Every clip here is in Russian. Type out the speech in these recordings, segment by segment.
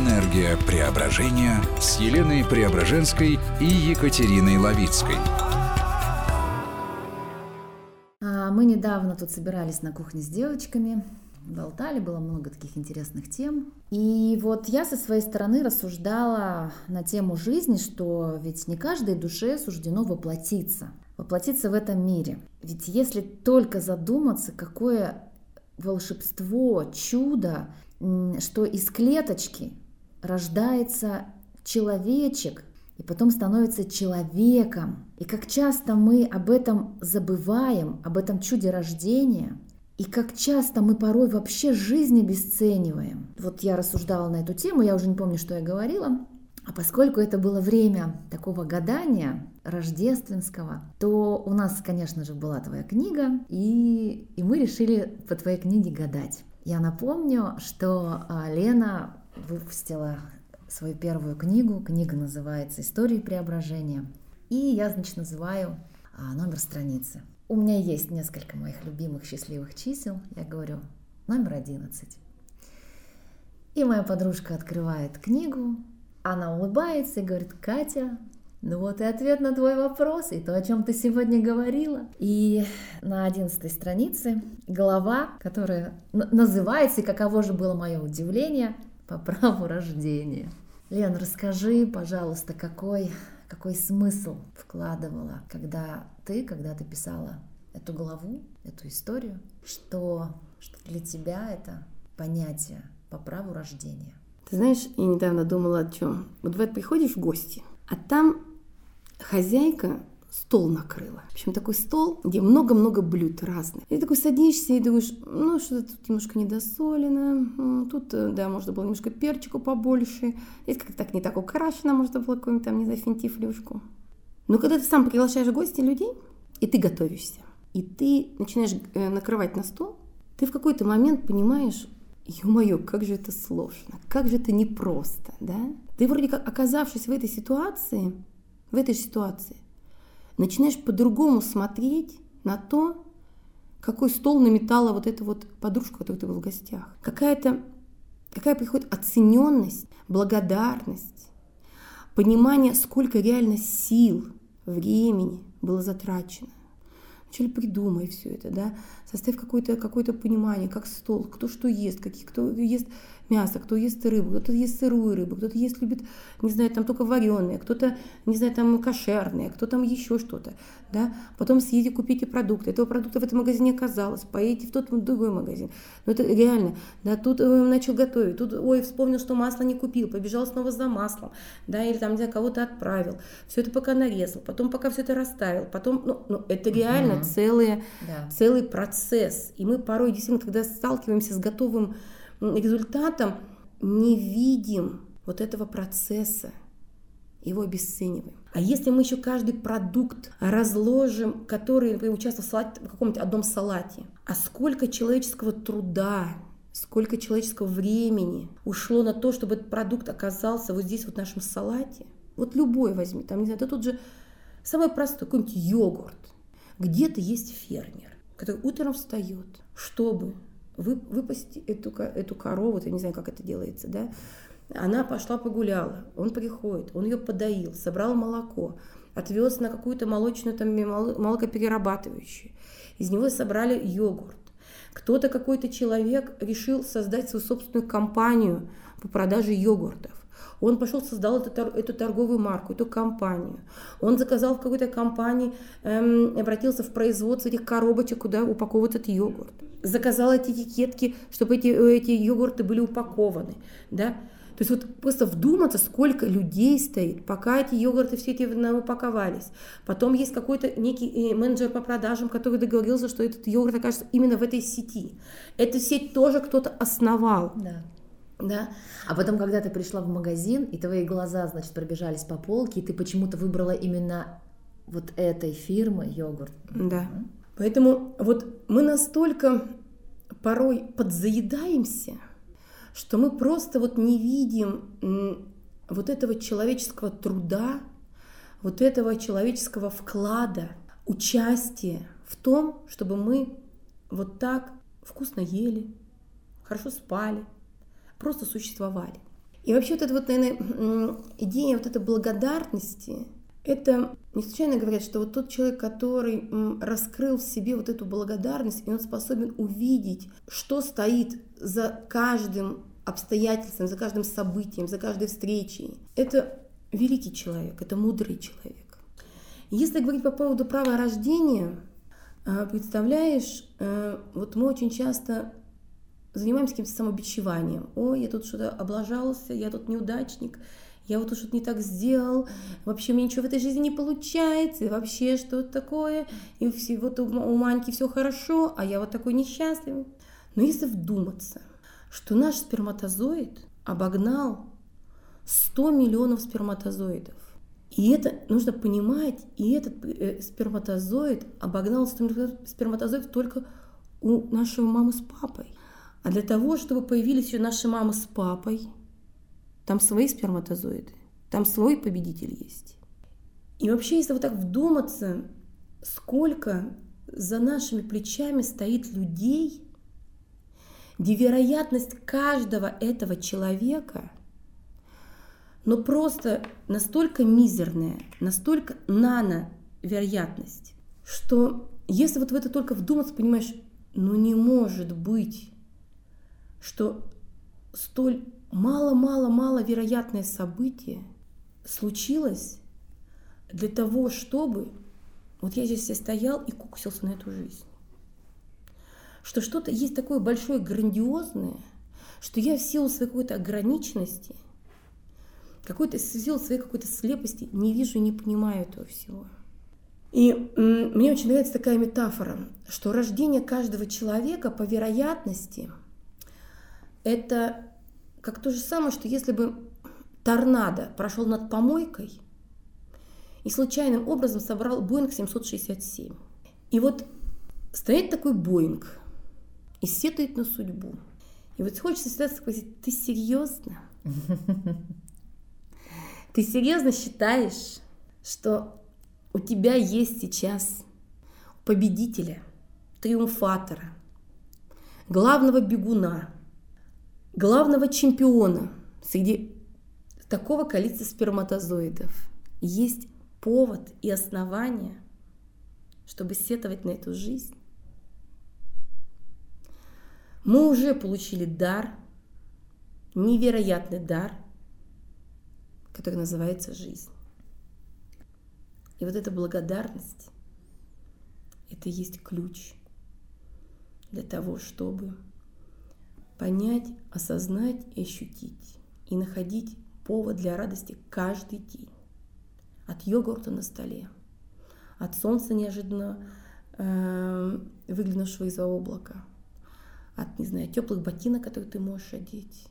Энергия преображения с Еленой Преображенской и Екатериной Лавицкой. А, Мы недавно тут собирались на кухне с девочками, болтали, было много таких интересных тем. И вот я со своей стороны рассуждала на тему жизни, что ведь не каждой душе суждено воплотиться, воплотиться в этом мире. Ведь если только задуматься, какое волшебство, чудо, что из клеточки рождается человечек, и потом становится человеком. И как часто мы об этом забываем, об этом чуде рождения, и как часто мы порой вообще жизнь обесцениваем. Вот я рассуждала на эту тему, я уже не помню, что я говорила. А поскольку это было время такого гадания рождественского, то у нас, конечно же, была твоя книга, и, и мы решили по твоей книге гадать. Я напомню, что а, Лена выпустила свою первую книгу. Книга называется «Истории преображения». И я, значит, называю а, номер страницы. У меня есть несколько моих любимых счастливых чисел. Я говорю номер 11. И моя подружка открывает книгу, она улыбается и говорит, Катя, ну вот и ответ на твой вопрос, и то, о чем ты сегодня говорила. И на одиннадцатой странице глава, которая называется, и каково же было мое удивление, по праву рождения. Лен, расскажи, пожалуйста, какой, какой смысл вкладывала, когда ты, когда ты писала эту главу, эту историю, что, что для тебя это понятие по праву рождения? Ты знаешь, я недавно думала о чем. Вот бывает, приходишь в гости, а там хозяйка стол накрыла. В общем, такой стол, где много-много блюд разных. И ты такой садишься и думаешь, ну, что-то тут немножко недосолено, тут, э, да, можно было немножко перчику побольше, здесь как-то так не так украшено, можно было какую-нибудь там, не знаю, финтифлюшку. Но когда ты сам приглашаешь гостей, людей, и ты готовишься, и ты начинаешь э, накрывать на стол, ты в какой-то момент понимаешь, ё-моё, как же это сложно, как же это непросто, да? Ты вроде как оказавшись в этой ситуации, в этой ситуации, начинаешь по-другому смотреть на то, какой стол наметала вот эта вот подружка, которая ты был в гостях. Какая-то, какая приходит оцененность, благодарность, понимание, сколько реально сил, времени было затрачено. Вначале придумай все это, да, составь какое-то какое понимание, как стол, кто что ест, какие, кто ест мясо, кто ест рыбу, кто-то ест сырую рыбу, кто-то ест, любит, не знаю, там только вареные, кто-то, не знаю, там кошерные, кто там еще что-то, да. Потом съездите, купите продукты. Этого продукта в этом магазине оказалось, поедете в тот другой магазин. Но это реально, да, тут э, начал готовить, тут, ой, вспомнил, что масло не купил, побежал снова за маслом, да, или там, знаю, кого-то отправил. Все это пока нарезал, потом пока все это расставил, потом, ну, ну это реально угу. целые, да. целый процесс. И мы порой действительно, когда сталкиваемся с готовым результатом не видим вот этого процесса, его обесцениваем. А если мы еще каждый продукт разложим, который, например, участвовал в, салате, в каком-нибудь одном салате, а сколько человеческого труда, сколько человеческого времени ушло на то, чтобы этот продукт оказался вот здесь вот в нашем салате, вот любой возьми, там, не знаю, да тут же самый простой, какой-нибудь йогурт. Где-то есть фермер, который утром встает, чтобы вы, выпасть эту, эту корову, я не знаю, как это делается, да, она пошла погуляла, он приходит, он ее подоил, собрал молоко, отвез на какую-то молочную, там, молокоперерабатывающую. Из него собрали йогурт. Кто-то, какой-то человек решил создать свою собственную компанию по продаже йогуртов. Он пошел, создал эту, эту торговую марку, эту компанию. Он заказал в какой-то компании, эм, обратился в производство этих коробочек, куда упаковывают этот йогурт. Заказал эти этикетки, чтобы эти, эти йогурты были упакованы. Да? То есть вот просто вдуматься, сколько людей стоит, пока эти йогурты все эти упаковались. Потом есть какой-то некий э, менеджер по продажам, который договорился, что этот йогурт окажется именно в этой сети. Эту сеть тоже кто-то основал. Да. Да. А потом, когда ты пришла в магазин, и твои глаза, значит, пробежались по полке, и ты почему-то выбрала именно вот этой фирмы йогурт. Да. Угу. Поэтому вот мы настолько порой подзаедаемся, что мы просто вот не видим вот этого человеческого труда, вот этого человеческого вклада, участия в том, чтобы мы вот так вкусно ели, хорошо спали, просто существовали. И вообще вот эта вот, наверное, идея вот этой благодарности, это не случайно говорят, что вот тот человек, который раскрыл в себе вот эту благодарность, и он способен увидеть, что стоит за каждым обстоятельством, за каждым событием, за каждой встречей. Это великий человек, это мудрый человек. Если говорить по поводу права рождения, а, представляешь, э, вот мы очень часто занимаемся каким-то самобичеванием. Ой, я тут что-то облажался, я тут неудачник, я вот что-то не так сделал, вообще мне ничего в этой жизни не получается, и вообще что это такое, и все, вот у, у Маньки все хорошо, а я вот такой несчастливый. Но если вдуматься, что наш сперматозоид обогнал 100 миллионов сперматозоидов, и это нужно понимать, и этот э, сперматозоид обогнал 100 сперматозоидов только у нашего мамы с папой. А для того, чтобы появились еще наши мамы с папой, там свои сперматозоиды, там свой победитель есть. И вообще, если вот так вдуматься, сколько за нашими плечами стоит людей, где вероятность каждого этого человека, но просто настолько мизерная, настолько нано-вероятность, что если вот в это только вдуматься, понимаешь, ну не может быть что столь мало-мало-мало вероятное событие случилось для того, чтобы вот я здесь стоял и куксился на эту жизнь. Что что-то есть такое большое, грандиозное, что я в силу своей какой-то ограниченности, какой-то в силу своей какой-то слепости не вижу и не понимаю этого всего. И мне очень нравится такая метафора, что рождение каждого человека по вероятности – это как то же самое, что если бы торнадо прошел над помойкой и случайным образом собрал Боинг 767. И вот стоит такой Боинг и сетует на судьбу. И вот хочется всегда спросить, ты серьезно? Ты серьезно считаешь, что у тебя есть сейчас победителя, триумфатора, главного бегуна, главного чемпиона среди такого количества сперматозоидов есть повод и основание, чтобы сетовать на эту жизнь. Мы уже получили дар, невероятный дар, который называется жизнь. И вот эта благодарность, это и есть ключ для того, чтобы понять, осознать и ощутить, и находить повод для радости каждый день. От йогурта на столе, от солнца неожиданно э, выглянувшего из-за облака, от, не знаю, теплых ботинок, которые ты можешь одеть,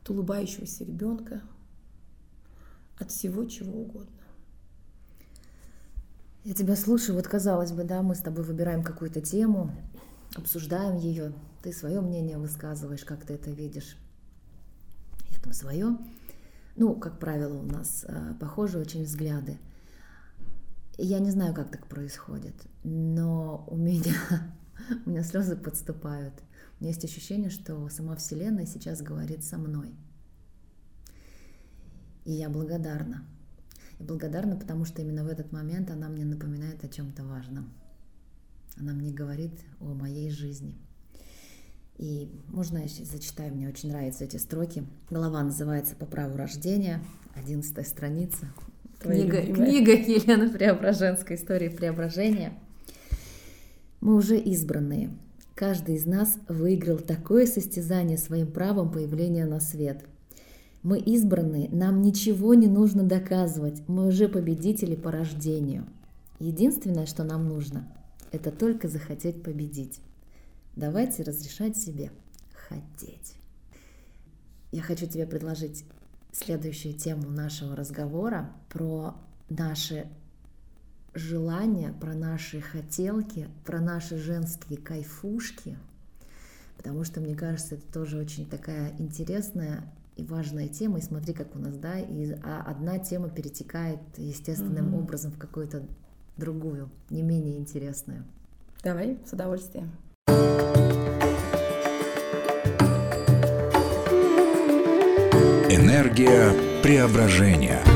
от улыбающегося ребенка, от всего чего угодно. Я тебя слушаю, вот казалось бы, да, мы с тобой выбираем какую-то тему, обсуждаем ее, ты свое мнение высказываешь, как ты это видишь. Я там свое. Ну, как правило, у нас э, похожи очень взгляды. Я не знаю, как так происходит, но у меня, у меня слезы подступают. У меня есть ощущение, что сама Вселенная сейчас говорит со мной. И я благодарна. И благодарна, потому что именно в этот момент она мне напоминает о чем-то важном. Она мне говорит о моей жизни – и можно я сейчас зачитаю, мне очень нравятся эти строки. Глава называется «По праву рождения», одиннадцатая страница. Книга, книга Елены Преображенской «История преображения». Мы уже избранные. Каждый из нас выиграл такое состязание своим правом появления на свет. Мы избранные, нам ничего не нужно доказывать, мы уже победители по рождению. Единственное, что нам нужно, это только захотеть победить. Давайте разрешать себе хотеть. Я хочу тебе предложить следующую тему нашего разговора про наши желания, про наши хотелки, про наши женские кайфушки, потому что, мне кажется, это тоже очень такая интересная и важная тема. И смотри, как у нас, да, и а одна тема перетекает естественным угу. образом в какую-то другую, не менее интересную. Давай, с удовольствием. Энергия преображения.